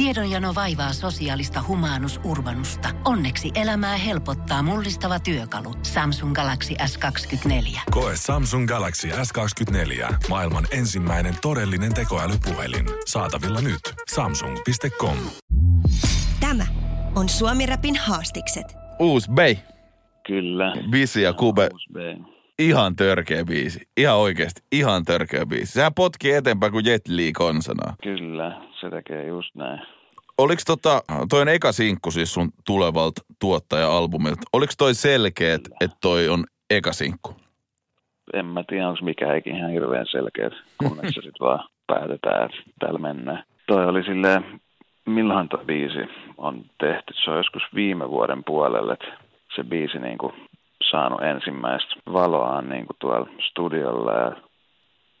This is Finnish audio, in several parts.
Tiedonjano vaivaa sosiaalista humanus urbanusta. Onneksi elämää helpottaa mullistava työkalu. Samsung Galaxy S24. Koe Samsung Galaxy S24. Maailman ensimmäinen todellinen tekoälypuhelin. Saatavilla nyt. Samsung.com. Tämä on Suomi Rapin haastikset. Uusi Bay. Kyllä. Bisi ja Kube. Ihan törkeä biisi. Ihan oikeasti. Ihan törkeä biisi. Sehän potki eteenpäin kuin Jet Li konsana. Kyllä, se tekee just näin. Oliko tota, toi on eka sinkku siis sun tulevalta tuottaja-albumilta. Oliko toi selkeä, että toi on eka sinkku? En mä tiedä, onko mikä eikin ihan hirveän selkeä, kunnes se sitten vaan päätetään, että täällä mennään. Toi oli silleen, milloin toi biisi on tehty. Se on joskus viime vuoden puolelle, että se biisi niinku saanut ensimmäistä valoaan niinku tuolla studiolla ja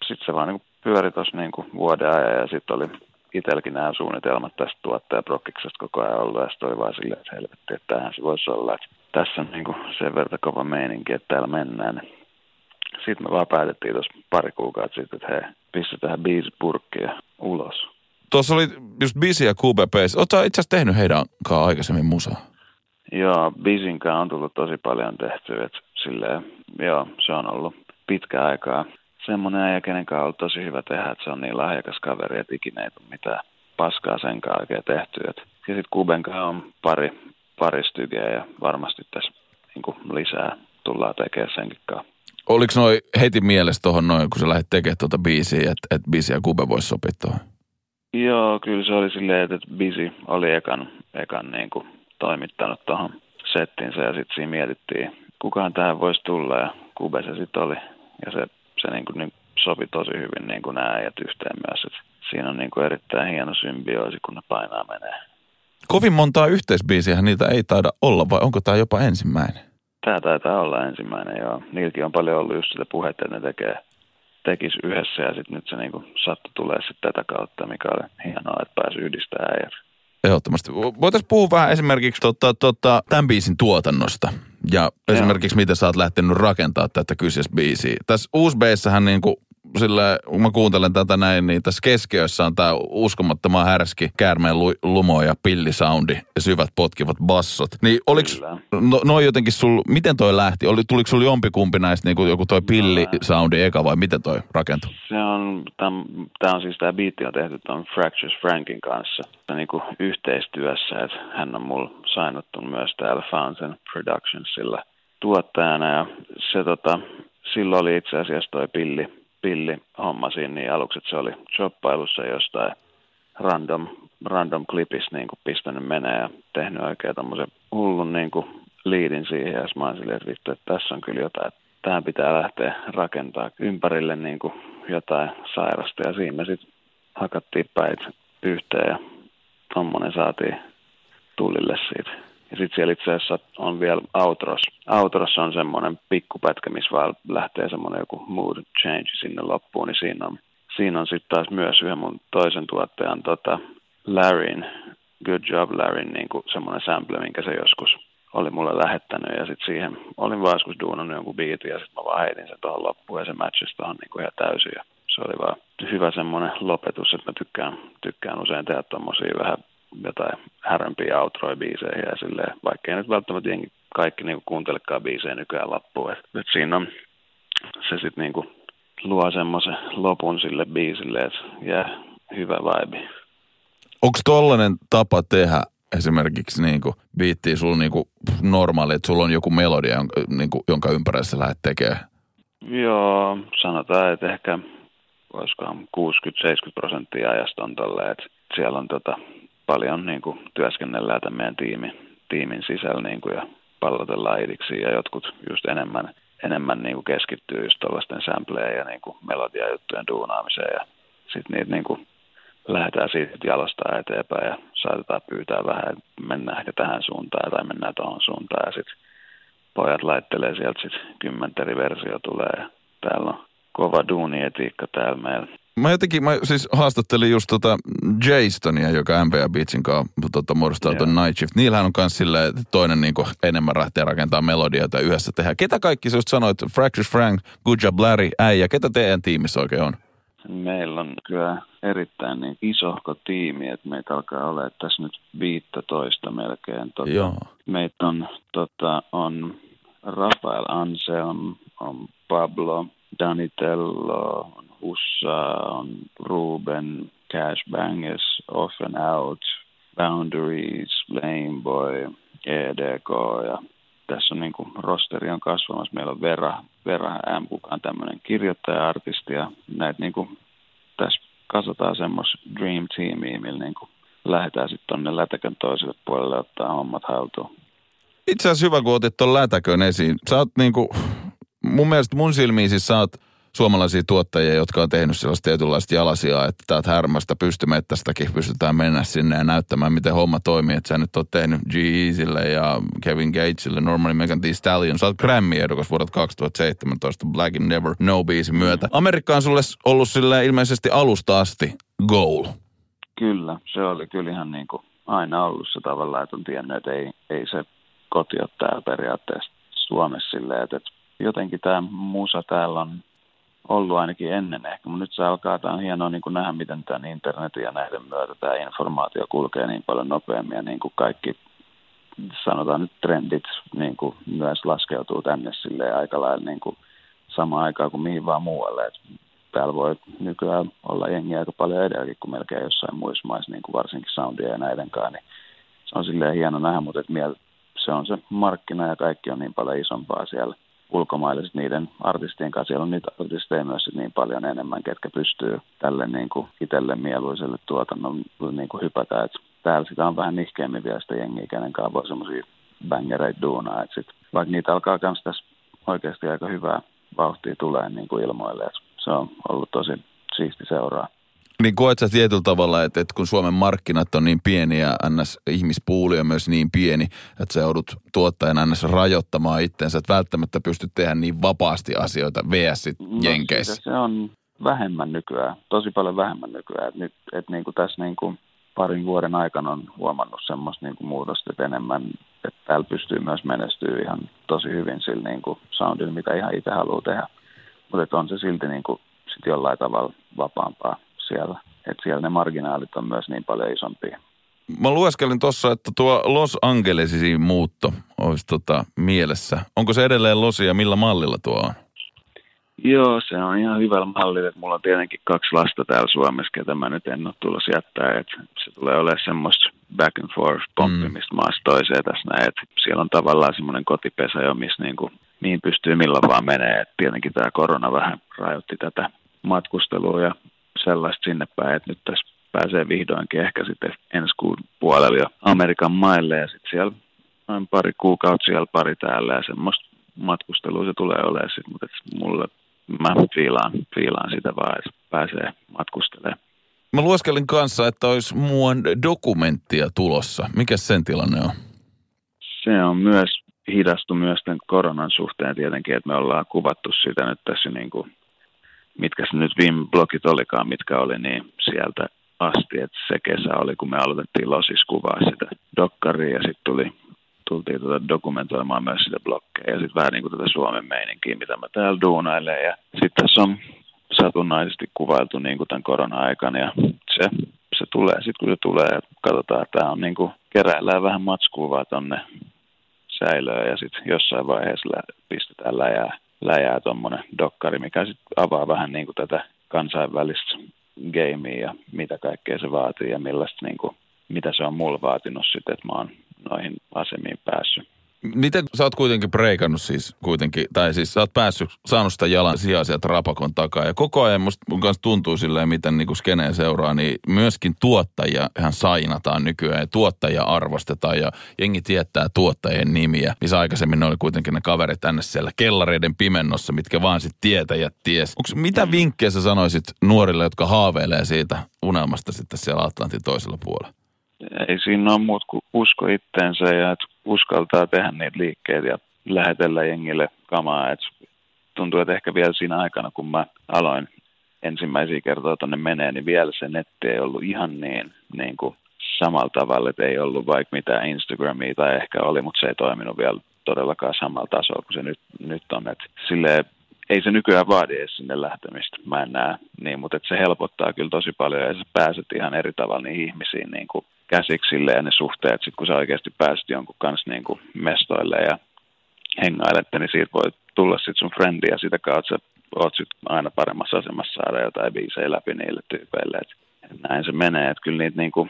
sitten se vaan niinku pyöri tuossa niinku vuoden ajan ja sitten oli itselläkin nämä suunnitelmat tästä tuottajaprokkiksesta koko ajan ollut ja sitten oli vaan silleen, että helvetti, että tämähän se voisi olla, että tässä on niinku sen verran kova meininki, että täällä mennään. Sitten me vaan päätettiin tuossa pari kuukautta sitten, että hei, pistetään biisi purkkia ulos. Tuossa oli just Bisi ja QBP. Oletko itse asiassa tehnyt heidän kanssa aikaisemmin musaa? Joo, bisinkaan on tullut tosi paljon tehtyä, että silleen, joo, se on ollut pitkä aikaa. Semmoinen äijä, kenen kanssa on ollut tosi hyvä tehdä, että se on niin lahjakas kaveri, että ikinä ei tule mitään paskaa sen kanssa oikein tehty. Et. Ja sitten Kuben kanssa on pari, pari stygeä ja varmasti tässä niin lisää tullaan tekemään senkin kanssa. Oliko noi heti mielessä tuohon noin, kun sä lähdit tekemään tuota biisiä, että, että Bisi ja Kube voisi sopia tuohon? Joo, kyllä se oli silleen, että Bisi oli ekan, ekan niin kuin toimittanut tuohon settinsä ja sitten siinä mietittiin, kukaan tähän voisi tulla ja Kube se sitten oli. Ja se, se niin kuin, niin sopi tosi hyvin niin kuin nämä äijät yhteen myös. Et siinä on niin kuin erittäin hieno symbioosi, kun ne painaa menee. Kovin montaa yhteisbiisiä niitä ei taida olla, vai onko tämä jopa ensimmäinen? Tämä taitaa olla ensimmäinen, joo. Niilläkin on paljon ollut just sitä puhetta, että ne tekee, tekis yhdessä ja sitten nyt se niin sattui tulee sitten tätä kautta, mikä oli hienoa, että pääsi yhdistämään äijät. Ehdottomasti. Voitaisiin puhua vähän esimerkiksi tota, tota, tämän biisin tuotannosta. Ja Joo. esimerkiksi miten sä oot lähtenyt rakentaa tätä kyseistä biisiä. Tässä uusbeissähän niin kuin sillä, kun mä kuuntelen tätä näin, niin tässä keskiössä on tämä uskomattoman härski käärmeen lu, lumo ja pillisoundi ja syvät potkivat bassot. Niin oliks, no, no jotenkin sul, miten toi lähti? Oli, tuliko sulla jompikumpi näistä niin kuin joku toi pillisoundi eka vai miten toi rakentui? Se on, tämä on siis tämä biitti on tehty tuon Fractures Frankin kanssa niin kuin yhteistyössä, että hän on mulla sainottu myös täällä Fountain Productionsilla tuottajana ja se tota, silloin oli itse asiassa toi pilli, pilli homma siinä, niin aluksi se oli shoppailussa jostain random, random klipis niin kuin pistänyt menee ja tehnyt oikein tommosen hullun niin kuin liidin siihen ja mä silleen, että vittu, että tässä on kyllä jotain, että tähän pitää lähteä rakentaa ympärille niin kuin jotain sairasta ja siinä me sitten hakattiin päit yhteen ja tommonen saatiin tulille siitä. Ja sitten siellä itse asiassa on vielä outros. Outros on semmoinen pikkupätkä, missä vaan lähtee semmoinen joku mood change sinne loppuun, niin siinä on, siinä on sitten taas myös yhden mun toisen tuottajan tota, Larryn, Good Job Larryn, niin semmoinen sample, minkä se joskus oli mulle lähettänyt ja sitten siihen olin vaan joskus duunannut jonkun biitin ja sitten mä vaan heitin sen tuohon loppuun ja se matchasi tuohon niin ihan täysin ja se oli vaan hyvä semmoinen lopetus, että mä tykkään, tykkään usein tehdä tommosia vähän jotain härömpiä outroja-biiseihin ja silleen, vaikka ei nyt välttämättä jengi kaikki niinku kuuntelekaan biisejä nykyään loppuun. Et, et siinä on, se sitten niinku luo semmoisen lopun sille biisille, että jää hyvä vibe. Onko tollainen tapa tehdä esimerkiksi niinku biittiä sulla niinku normaali, että sulla on joku melodia, jonka, niinku, jonka ympärillä lähdet tekemään? Joo, sanotaan, että ehkä olisikohan 60-70 prosenttia ajasta on tolleen, että siellä on tota, paljon niin kuin, työskennellään tämän meidän tiimi, tiimin sisällä niin kuin, ja pallotellaan idiksi ja jotkut just enemmän, enemmän niin kuin keskittyy just tuollaisten sampleja ja niin kuin melodiajuttujen duunaamiseen ja sitten niitä niin kuin, lähdetään siitä jalostaa eteenpäin ja saatetaan pyytää vähän, että mennään ehkä tähän suuntaan tai mennään tuohon suuntaan ja sitten pojat laittelee sieltä sitten kymmentä versio tulee ja täällä on kova duunietiikka täällä meillä. Mä jotenkin, mä siis haastattelin just tota Jastonia, joka NBA Beatsin kanssa tota, muodostaa ton Night Shift. Niillähän on kans silleen, että toinen niin enemmän lähtee rakentaa melodioita yhdessä tehdä. Ketä kaikki sä just sanoit, Fractures Frank, Good Job Larry, äijä, ketä teidän tiimissä oikein on? Meillä on kyllä erittäin niin isohko tiimi, että meitä alkaa olla tässä nyt 15 melkein. Tota, Joo. Meitä on, tota, on Rafael Anse, on, on Pablo, Danitello, on Hussa, on Ruben, Cash Bangers, Off and Out, Boundaries, Laneboy, EDK ja tässä on niin kuin, rosteri on kasvamassa. Meillä on Vera, Vera M, kuka on tämmöinen kirjoittaja-artisti ja näitä niin kuin, tässä kasataan semmoista dream teamia, millä niin kuin, lähdetään sitten tuonne lätäkön toiselle puolelle ottaa hommat haltuun. Itse asiassa hyvä, kun otit tuon lätäkön esiin. Sä oot niinku, mun mielestä mun silmiin siis sä oot suomalaisia tuottajia, jotka on tehnyt sellaista tietynlaista jalasijaa, että täältä härmästä pystymettästäkin pystytään mennä sinne ja näyttämään, miten homma toimii. Että sä nyt oot tehnyt g Easylle ja Kevin Gatesille, Normally Megan Thee Stallion. Sä oot Grammy-ehdokas vuodelta 2017 Black and Never No biisin myötä. Amerikka on sulle ollut sille ilmeisesti alusta asti goal. Kyllä, se oli kyllä ihan niin kuin aina ollut se tavallaan, että on tiennyt, että ei, ei se koti ole täällä periaatteessa Suomessa silleen, että jotenkin tämä musa täällä on ollut ainakin ennen ehkä, mutta nyt se alkaa, tämä on hienoa niin kuin nähdä, miten tämän internetin ja näiden myötä tämä informaatio kulkee niin paljon nopeammin ja niin kuin kaikki sanotaan nyt trendit niin kuin myös laskeutuu tänne sille aika lailla niin kuin samaan aikaan kuin mihin vaan muualle. Et täällä voi nykyään olla jengiä aika paljon edelläkin kuin melkein jossain muissa maissa, niin kuin varsinkin soundia ja näiden kanssa. Niin se on silleen hieno nähdä, mutta et miel, se on se markkina ja kaikki on niin paljon isompaa siellä ulkomaille niiden artistien kanssa. Siellä on niitä artisteja myös niin paljon enemmän, ketkä pystyy tälle niin kuin itselle mieluiselle tuotannon niin kuin hypätä. Et täällä sitä on vähän nihkeämmin vielä sitä jengiä, kenen kanssa voi semmoisia bangereita duunaa. Et sit, vaikka niitä alkaa myös tässä oikeasti aika hyvää vauhtia tulee niin kuin ilmoille. Et se on ollut tosi siisti seuraa. Niin koet sä tietyllä tavalla, että, että kun Suomen markkinat on niin pieni ja ns. ihmispuuli on myös niin pieni, että sä joudut tuottajana ns. rajoittamaan itsensä, että välttämättä pystyt tehdä niin vapaasti asioita VS No, Jenkeissä. sitä se on vähemmän nykyään, tosi paljon vähemmän nykyään. Et nyt, et niin kuin tässä niin kuin parin vuoden aikana on huomannut semmoista niin kuin muutosta, että enemmän, että täällä pystyy myös menestyä ihan tosi hyvin sillä niin kuin soundilla, mitä ihan itse haluaa tehdä. Mutta on se silti niin kuin sit jollain tavalla vapaampaa siellä. Että siellä ne marginaalit on myös niin paljon isompia. Mä lueskelin tuossa, että tuo Los Angelesin muutto olisi tota mielessä. Onko se edelleen Losi ja millä mallilla tuo on? Joo, se on ihan hyvällä mallilla, että mulla on tietenkin kaksi lasta täällä Suomessa, ketä mä nyt en ole tulos jättää, että se tulee olemaan semmoista back and forth pomppimista mm. maasta toiseen tässä näin, että siellä on tavallaan semmoinen kotipesä jo, missä niin, kuin, niin pystyy milloin vaan menee, että tietenkin tämä korona vähän rajoitti tätä matkustelua ja sellaista sinne päin, että nyt tässä pääsee vihdoinkin ehkä sitten ensi kuun puolella jo Amerikan maille ja sitten siellä noin pari kuukautta siellä, pari täällä ja semmoista matkustelua se tulee olemaan sitten, mutta mulle mä fiilaan, fiilaan sitä vaan, että pääsee matkustelemaan. Mä lueskelin kanssa, että olisi muuan dokumenttia tulossa. Mikä sen tilanne on? Se on myös hidastu myös tämän koronan suhteen tietenkin, että me ollaan kuvattu sitä nyt tässä niin kuin, mitkä se nyt viime blogit olikaan, mitkä oli, niin sieltä asti, että se kesä oli, kun me aloitettiin Losis kuvaa sitä dokkaria ja sitten tuli tultiin tuota dokumentoimaan myös sitä blokkeja ja sitten vähän niin kuin tätä Suomen meininkiä, mitä mä täällä duunailen. Ja sitten tässä on satunnaisesti kuvailtu niin kuin tämän korona-aikana ja se, se tulee. Sitten kun se tulee ja katsotaan, että tämä on niin kuin keräillään vähän matskua vaan tonne säilöön ja sitten jossain vaiheessa pistetään läjää, läjää tuommoinen dokkari, mikä sitten avaa vähän niin kuin tätä kansainvälistä gamea ja mitä kaikkea se vaatii ja millaista niin kuin, mitä se on mulle vaatinut sitten, että mä oon noihin asemiin päässyt. Miten sä oot kuitenkin breikannut siis kuitenkin, tai siis sä oot päässyt, saanut sitä jalan sijaa sieltä rapakon takaa. Ja koko ajan musta mun kanssa tuntuu silleen, miten niin skeneen seuraa, niin myöskin tuottajia ihan sainataan nykyään ja tuottajia arvostetaan ja jengi tietää tuottajien nimiä. Missä aikaisemmin ne oli kuitenkin ne kaverit tänne siellä kellareiden pimennossa, mitkä vaan sit tietäjät ties. Onks, mitä vinkkejä sä sanoisit nuorille, jotka haaveilee siitä unelmasta sitten siellä Atlantin toisella puolella? Ei siinä ole muut kuin usko itteensä ja että uskaltaa tehdä niitä liikkeitä ja lähetellä jengille kamaa. Et tuntuu, että ehkä vielä siinä aikana, kun mä aloin ensimmäisiä kertoja tuonne menee, niin vielä se netti ei ollut ihan niin, niin kuin samalla tavalla, että ei ollut vaikka mitään Instagramia tai ehkä oli, mutta se ei toiminut vielä todellakaan samalla tasolla kuin se nyt, nyt on. Et silleen ei se nykyään vaadi edes sinne lähtemistä, mä en näe. Niin, mutta se helpottaa kyllä tosi paljon ja sä pääset ihan eri tavalla niihin ihmisiin niin kuin käsiksille ja ne suhteet, sit kun sä oikeasti pääset jonkun kanssa niin kuin mestoille ja hengailette, niin siitä voi tulla sitten sun frendi ja sitä kautta oot sit aina paremmassa asemassa saada jotain biisejä läpi niille tyypeille. Et, näin se menee, että kyllä niitä niinku,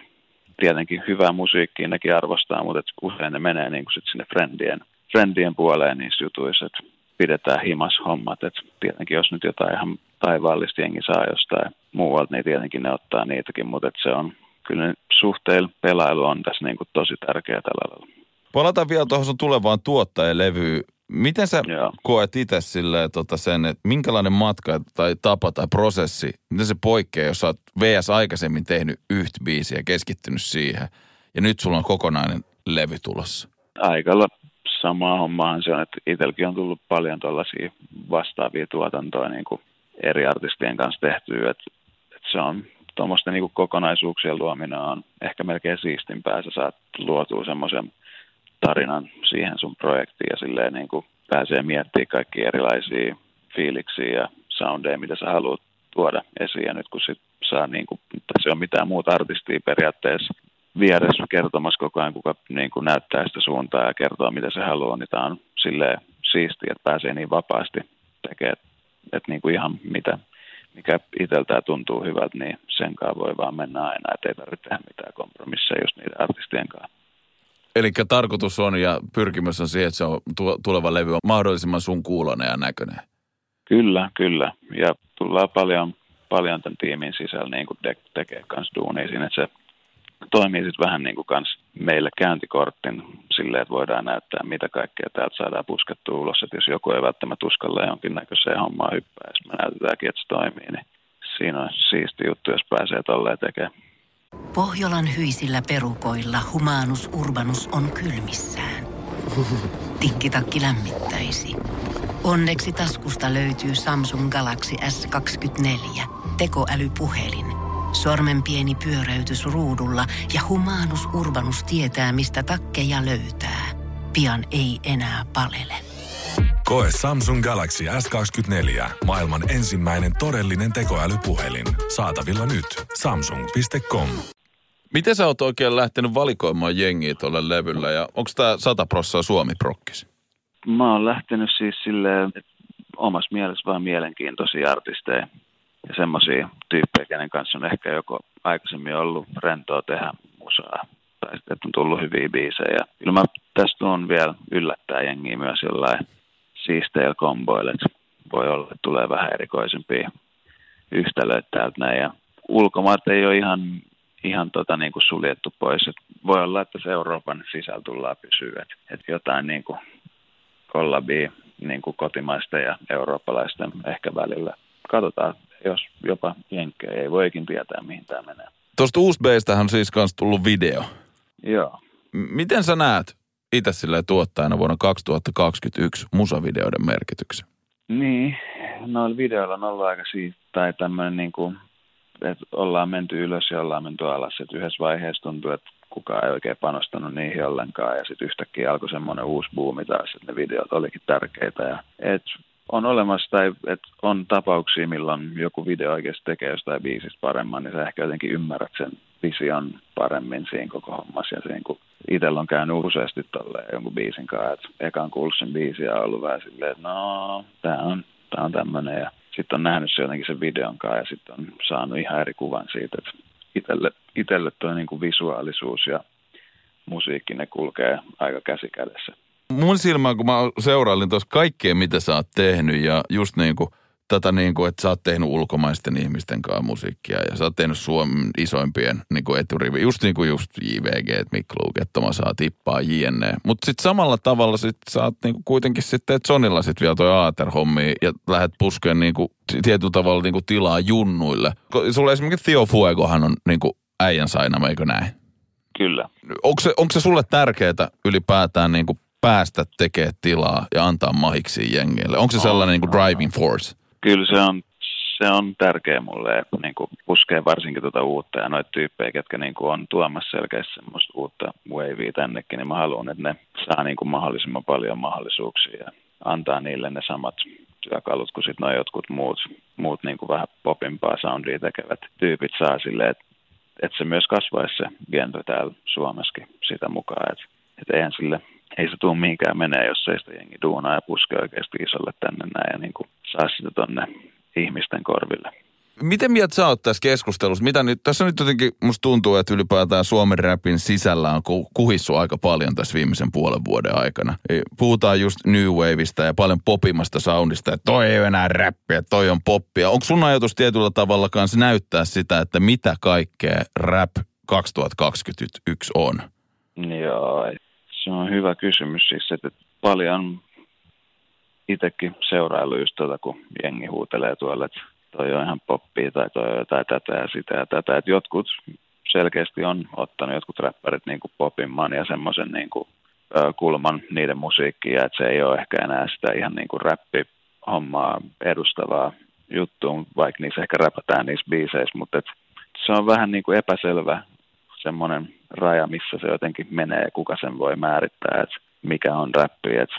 tietenkin hyvää musiikkia nekin arvostaa, mutta et usein ne menee niinku sit sinne friendien, friendien puoleen niissä jutuissa, että pidetään himas hommat. Et tietenkin jos nyt jotain ihan taivaallista jengi saa jostain muualta, niin tietenkin ne ottaa niitäkin, mutta se on kyllä suhteilla pelailu on tässä niinku tosi tärkeää tällä lailla. Palataan vielä tuohon sun tulevaan tuottajalevyyn. Miten sä Joo. koet itse silleen, tota sen, että minkälainen matka tai tapa tai prosessi, miten se poikkeaa, jos sä oot VS aikaisemmin tehnyt yhtä biisiä ja keskittynyt siihen, ja nyt sulla on kokonainen levy tulossa? Aikalla samaa hommaa se on, että itselläkin on tullut paljon tuollaisia vastaavia tuotantoja niin kuin eri artistien kanssa tehtyä, että, että se on tuommoisten niin kokonaisuuksien luominen on ehkä melkein siistimpää. Sä saat luotua semmoisen tarinan siihen sun projektiin ja silleen niin kuin pääsee miettimään kaikki erilaisia fiiliksiä ja soundeja, mitä sä haluat tuoda esiin. Ja nyt kun sit saa, niin kuin, se on mitään muuta artistia periaatteessa vieressä kertomassa koko ajan, kuka niin kuin näyttää sitä suuntaa ja kertoo, mitä se haluaa, niin tämä on silleen siistiä, että pääsee niin vapaasti tekemään, että niin kuin ihan mitä, mikä itseltään tuntuu hyvältä, niin sen kanssa voi vaan mennä aina, että ei tarvitse tehdä mitään kompromisseja just niiden artistien kanssa. Eli tarkoitus on ja pyrkimys on siihen, että se on tuleva levy on mahdollisimman sun kuulonen ja näköinen. Kyllä, kyllä. Ja tullaan paljon, paljon tämän tiimin sisällä niin kuin te- tekee kanssa duunia siinä, että se toimii sitten vähän niin kuin kans meille käyntikorttin silleen, että voidaan näyttää, mitä kaikkea täältä saadaan puskettua ulos. Että jos joku ei välttämättä uskalla jonkinnäköiseen hommaan hyppää, jos me näytetäänkin, että se toimii, niin siinä on siisti juttu, jos pääsee tolleen tekemään. Pohjolan hyisillä perukoilla humanus urbanus on kylmissään. Tikkitakki lämmittäisi. Onneksi taskusta löytyy Samsung Galaxy S24 tekoälypuhelin. Sormen pieni pyöräytys ruudulla ja humanus urbanus tietää, mistä takkeja löytää. Pian ei enää palele. Koe Samsung Galaxy S24. Maailman ensimmäinen todellinen tekoälypuhelin. Saatavilla nyt. Samsung.com. Miten sä oot oikein lähtenyt valikoimaan jengiä tuolle levyllä ja onko tämä 100 prossaa Suomi-prokkis? Mä oon lähtenyt siis silleen, että omassa mielessä vaan mielenkiintoisia artisteja ja semmoisia tyyppejä, kenen kanssa on ehkä joko aikaisemmin ollut rentoa tehdä musaa tai sitten, että on tullut hyviä biisejä. Kyllä mä tästä on vielä yllättää jengiä myös jollain siisteillä komboilla, voi olla, että tulee vähän erikoisempia yhtälöitä täältä näin. Ja ulkomaat ei ole ihan, ihan tota niin kuin suljettu pois. Et voi olla, että se Euroopan sisällä tullaan pysyä. Että et jotain niin kuin kollabia niin kuin kotimaisten ja eurooppalaisten ehkä välillä. Katsotaan, jos jopa jenkkejä ei voikin tietää, mihin tämä menee. Tuosta Uusbeista on siis kanssa tullut video. Joo. M- miten sä näet itse silleen tuottajana vuonna 2021 musavideoiden merkityksen? Niin, noilla videoilla on ollut aika siitä, tai tämmöinen niin kuin, että ollaan menty ylös ja ollaan menty alas. Että yhdessä vaiheessa tuntuu, että kukaan ei oikein panostanut niihin ollenkaan. Ja sitten yhtäkkiä alkoi semmoinen uusi buumi taas, että ne videot olikin tärkeitä. Ja, et on olemassa tai että on tapauksia, milloin joku video oikeasti tekee jostain biisistä paremman, niin sä ehkä jotenkin ymmärrät sen vision paremmin siinä koko hommassa. Ja siinä, kun itsellä on käynyt useasti tolleen jonkun biisin kanssa, että ekan kuullut sen biisin ja ollut vähän silleen, että no, tää on, tää on tämmönen. Ja sitten on nähnyt se jotenkin sen videon kanssa ja sitten on saanut ihan eri kuvan siitä, että itselle, itselle tuo niin visuaalisuus ja musiikki, ne kulkee aika käsikädessä. Mun silmään, kun mä seurailin tuossa kaikkea, mitä sä oot tehnyt ja just niin kuin tätä niin kuin, että sä oot tehnyt ulkomaisten ihmisten kanssa musiikkia ja sä oot tehnyt Suomen isoimpien niin kuin eturivi, just niin kuin just JVG, Mick Luke, Toma saa tippaa, jne. Mutta sitten samalla tavalla sit sä oot niin kuin kuitenkin sitten, että Sonilla sit vielä toi Aater-hommi ja lähdet puskeen niin kuin tietyllä tavalla niin kuin tilaa junnuille. Sulla esimerkiksi Theo Fuegohan on niin kuin äijän sainama, eikö näin? Kyllä. Onko se, onko se sulle tärkeää ylipäätään niin kuin päästä tekemään tilaa ja antaa mahiksi jengeille? Onko se sellainen niin kuin driving force? Kyllä se on, se on tärkeä mulle, niin kuin puskee varsinkin tuota uutta ja noita tyyppejä, ketkä niin kuin on tuomassa selkeästi semmoista uutta wavea tännekin, niin mä haluan, että ne saa niin kuin mahdollisimman paljon mahdollisuuksia ja antaa niille ne samat työkalut, kun sitten jotkut muut, muut niin kuin vähän popimpaa soundia tekevät tyypit saa silleen, että et se myös kasvaisi se genre täällä Suomessakin sitä mukaan, että et eihän sille, ei se tule mihinkään menee, jos ei sitä jengi duunaa ja puske oikeasti isolle tänne näin ja niin kuin saa sitä tonne ihmisten korville. Miten mieltä sä oot tässä keskustelussa? Mitä nyt, tässä nyt jotenkin musta tuntuu, että ylipäätään Suomen rapin sisällä on kuhissu aika paljon tässä viimeisen puolen vuoden aikana. Puhutaan just New Waveista ja paljon popimasta soundista, että toi ei ole enää räppiä, toi on poppia. Onko sun ajatus tietyllä tavalla kanssa näyttää sitä, että mitä kaikkea rap 2021 on? Joo, se on hyvä kysymys siis, että paljon itsekin seurailu just tuota, kun jengi huutelee tuolla, että toi on ihan poppia tai toi on jotain tätä ja sitä ja tätä. Et jotkut selkeästi on ottanut jotkut räppärit niin kuin popimman ja semmoisen niin kuin, kulman niiden musiikkiin, että se ei ole ehkä enää sitä ihan niin kuin räppihommaa edustavaa juttua, vaikka niissä ehkä räpätään niissä biiseissä, mutta se on vähän niin kuin epäselvä semmoinen raja, missä se jotenkin menee ja kuka sen voi määrittää, että mikä on räppi. Et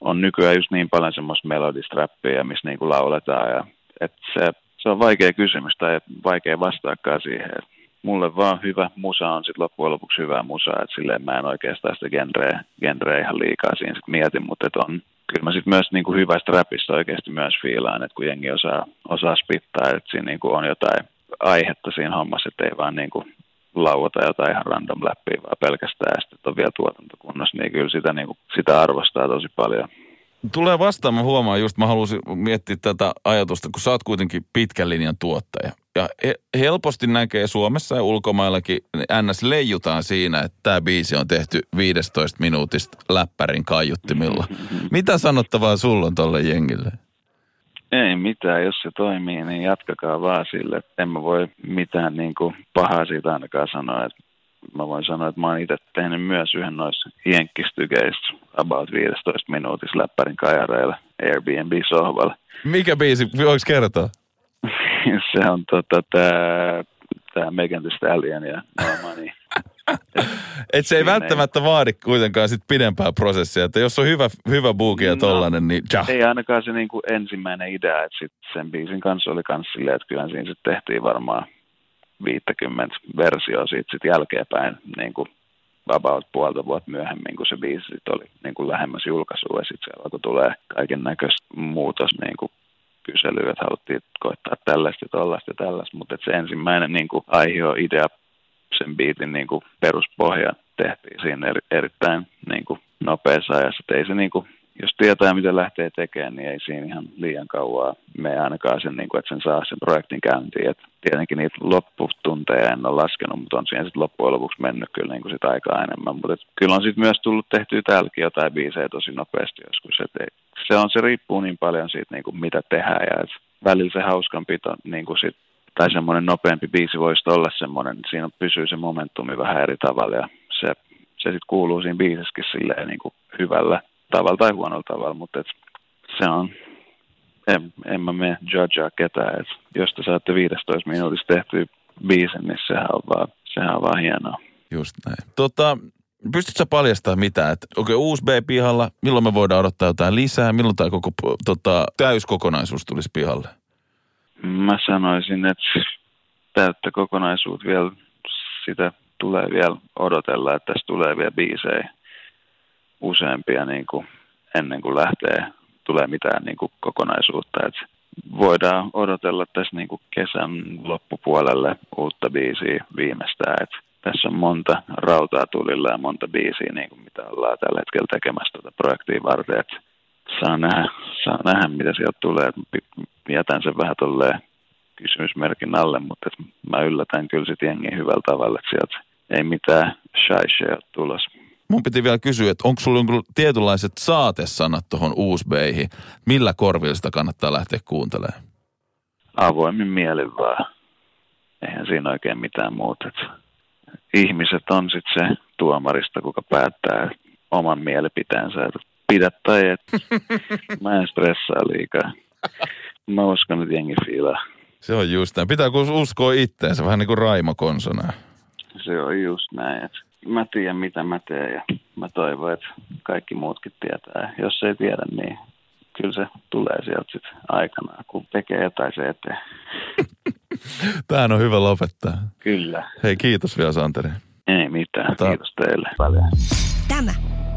on nykyään just niin paljon semmoista melodista räppiä, missä niin kuin lauletaan ja et se, se on vaikea kysymys tai vaikea vastaakaan siihen. Et mulle vaan hyvä musa on sitten loppujen lopuksi hyvä musa, että silleen mä en oikeastaan sitä genreä, genreä ihan liikaa siinä sit mietin, mutta et on, kyllä mä sitten myös niinku hyvästä rapista oikeasti myös fiilaan, että kun jengi osaa, osaa spittaa, että siinä niinku on jotain aihetta siinä hommassa, että ei vaan niinku lauata jotain ihan random läppiä, vaan pelkästään ja sitten on vielä tuotantokunnossa, niin kyllä sitä, niinku, sitä arvostaa tosi paljon. Tulee vastaan, mä huomaan just, mä halusin miettiä tätä ajatusta, kun sä oot kuitenkin pitkän linjan tuottaja. Ja helposti näkee Suomessa ja ulkomaillakin, ns. leijutaan siinä, että tämä biisi on tehty 15 minuutista läppärin kaiuttimilla. Mitä sanottavaa sulla on tolle jengille? Ei mitään, jos se toimii, niin jatkakaa vaan sille. En mä voi mitään niin kuin pahaa siitä ainakaan sanoa. Että mä voin sanoa, että mä oon itse tehnyt myös yhden noissa jenkkistykeistä about 15 minuutissa läppärin kajareilla Airbnb-sohvalla. Mikä biisi? Voiko kertoa? se on tota, tää, tää Megan Thee Stallion ja No Money. Et se ei välttämättä vaadi kuitenkaan sit pidempää prosessia, että jos on hyvä, hyvä buuki ja no, tollanen, niin ja. Ei ainakaan se niinku ensimmäinen idea, että sit sen biisin kanssa oli kans silleen, että kyllä siinä sitten tehtiin varmaan 50 versioa siitä sitten jälkeenpäin niin kuin about puolta vuotta myöhemmin, kun se biisi sit oli niin kuin lähemmäs julkaisua ja sitten siellä alkoi tulee kaiken näköistä muutos niin kuin kyselyä, että haluttiin koittaa tällaista ja tollaista ja tällaista, mutta se ensimmäinen niin kuin aihio idea sen biitin niin kuin peruspohja tehtiin siinä eri, erittäin niin kuin nopeassa ajassa. Ei se niin kuin jos tietää, mitä lähtee tekemään, niin ei siinä ihan liian kauaa me ainakaan sen, niin kuin, että sen saa sen projektin käyntiin. Et tietenkin niitä lopputunteja en ole laskenut, mutta on siihen sitten loppujen lopuksi mennyt kyllä niin kuin sit aikaa enemmän. Mutta kyllä on sitten myös tullut tehtyä täälläkin jotain biisejä tosi nopeasti joskus. Et ei, se, on, se riippuu niin paljon siitä, niin kuin mitä tehdään. Ja et välillä se hauskanpito niin kuin sit, tai semmoinen nopeampi biisi voisi olla semmoinen, että siinä pysyy se momentumi vähän eri tavalla ja se, se sitten kuuluu siinä biisessäkin silleen niin kuin hyvällä tavalla tai huonolla tavalla, mutta et se on, en, en mä mene judgea ketään. Et jos te saatte 15 minuutissa tehtyä biisin, niin sehän on vaan, sehän on vaan hienoa. Just näin. Tota, pystytkö paljastamaan mitä? Että okei, okay, uusi B-pihalla, milloin me voidaan odottaa jotain lisää? Milloin tämä koko tota, täyskokonaisuus tulisi pihalle? Mä sanoisin, että täyttä kokonaisuutta vielä, sitä tulee vielä odotella, että tässä tulee vielä biisejä useampia niin kuin ennen kuin lähtee, tulee mitään niin kuin kokonaisuutta. Et voidaan odotella tässä niin kuin kesän loppupuolelle uutta biisiä viimeistään. Et tässä on monta rautaa tulilla ja monta biisiä, niin kuin mitä ollaan tällä hetkellä tekemässä tätä projektia varten. Et saa, nähdä, saa nähdä, mitä sieltä tulee. Jätän sen vähän tolleen kysymysmerkin alle, mutta mä yllätän kyllä sit jengi hyvällä tavalla, että sieltä ei mitään shy tulossa mun piti vielä kysyä, että onko sulla tietynlaiset saatesanat tuohon uusbeihin? Millä korvilla sitä kannattaa lähteä kuuntelemaan? Avoimin mielin vaan. Eihän siinä oikein mitään muuta. Ihmiset on sitten se tuomarista, kuka päättää oman mielipiteensä. Että pidä tai et. Mä en stressaa liikaa. Mä uskon, että jengi fiilaa. Se on just näin. Pitää uskoa itteensä, vähän niin kuin Raimo Konsona. Se on just näin. Että mä tiedän, mitä mä teen ja mä toivon, että kaikki muutkin tietää. Jos ei tiedä, niin kyllä se tulee sieltä sitten aikanaan, kun tekee jotain se eteen. Tähän on hyvä lopettaa. Kyllä. Hei, kiitos vielä Santeri. Ei mitään. Ota- Kiitos teille paljon. Tämä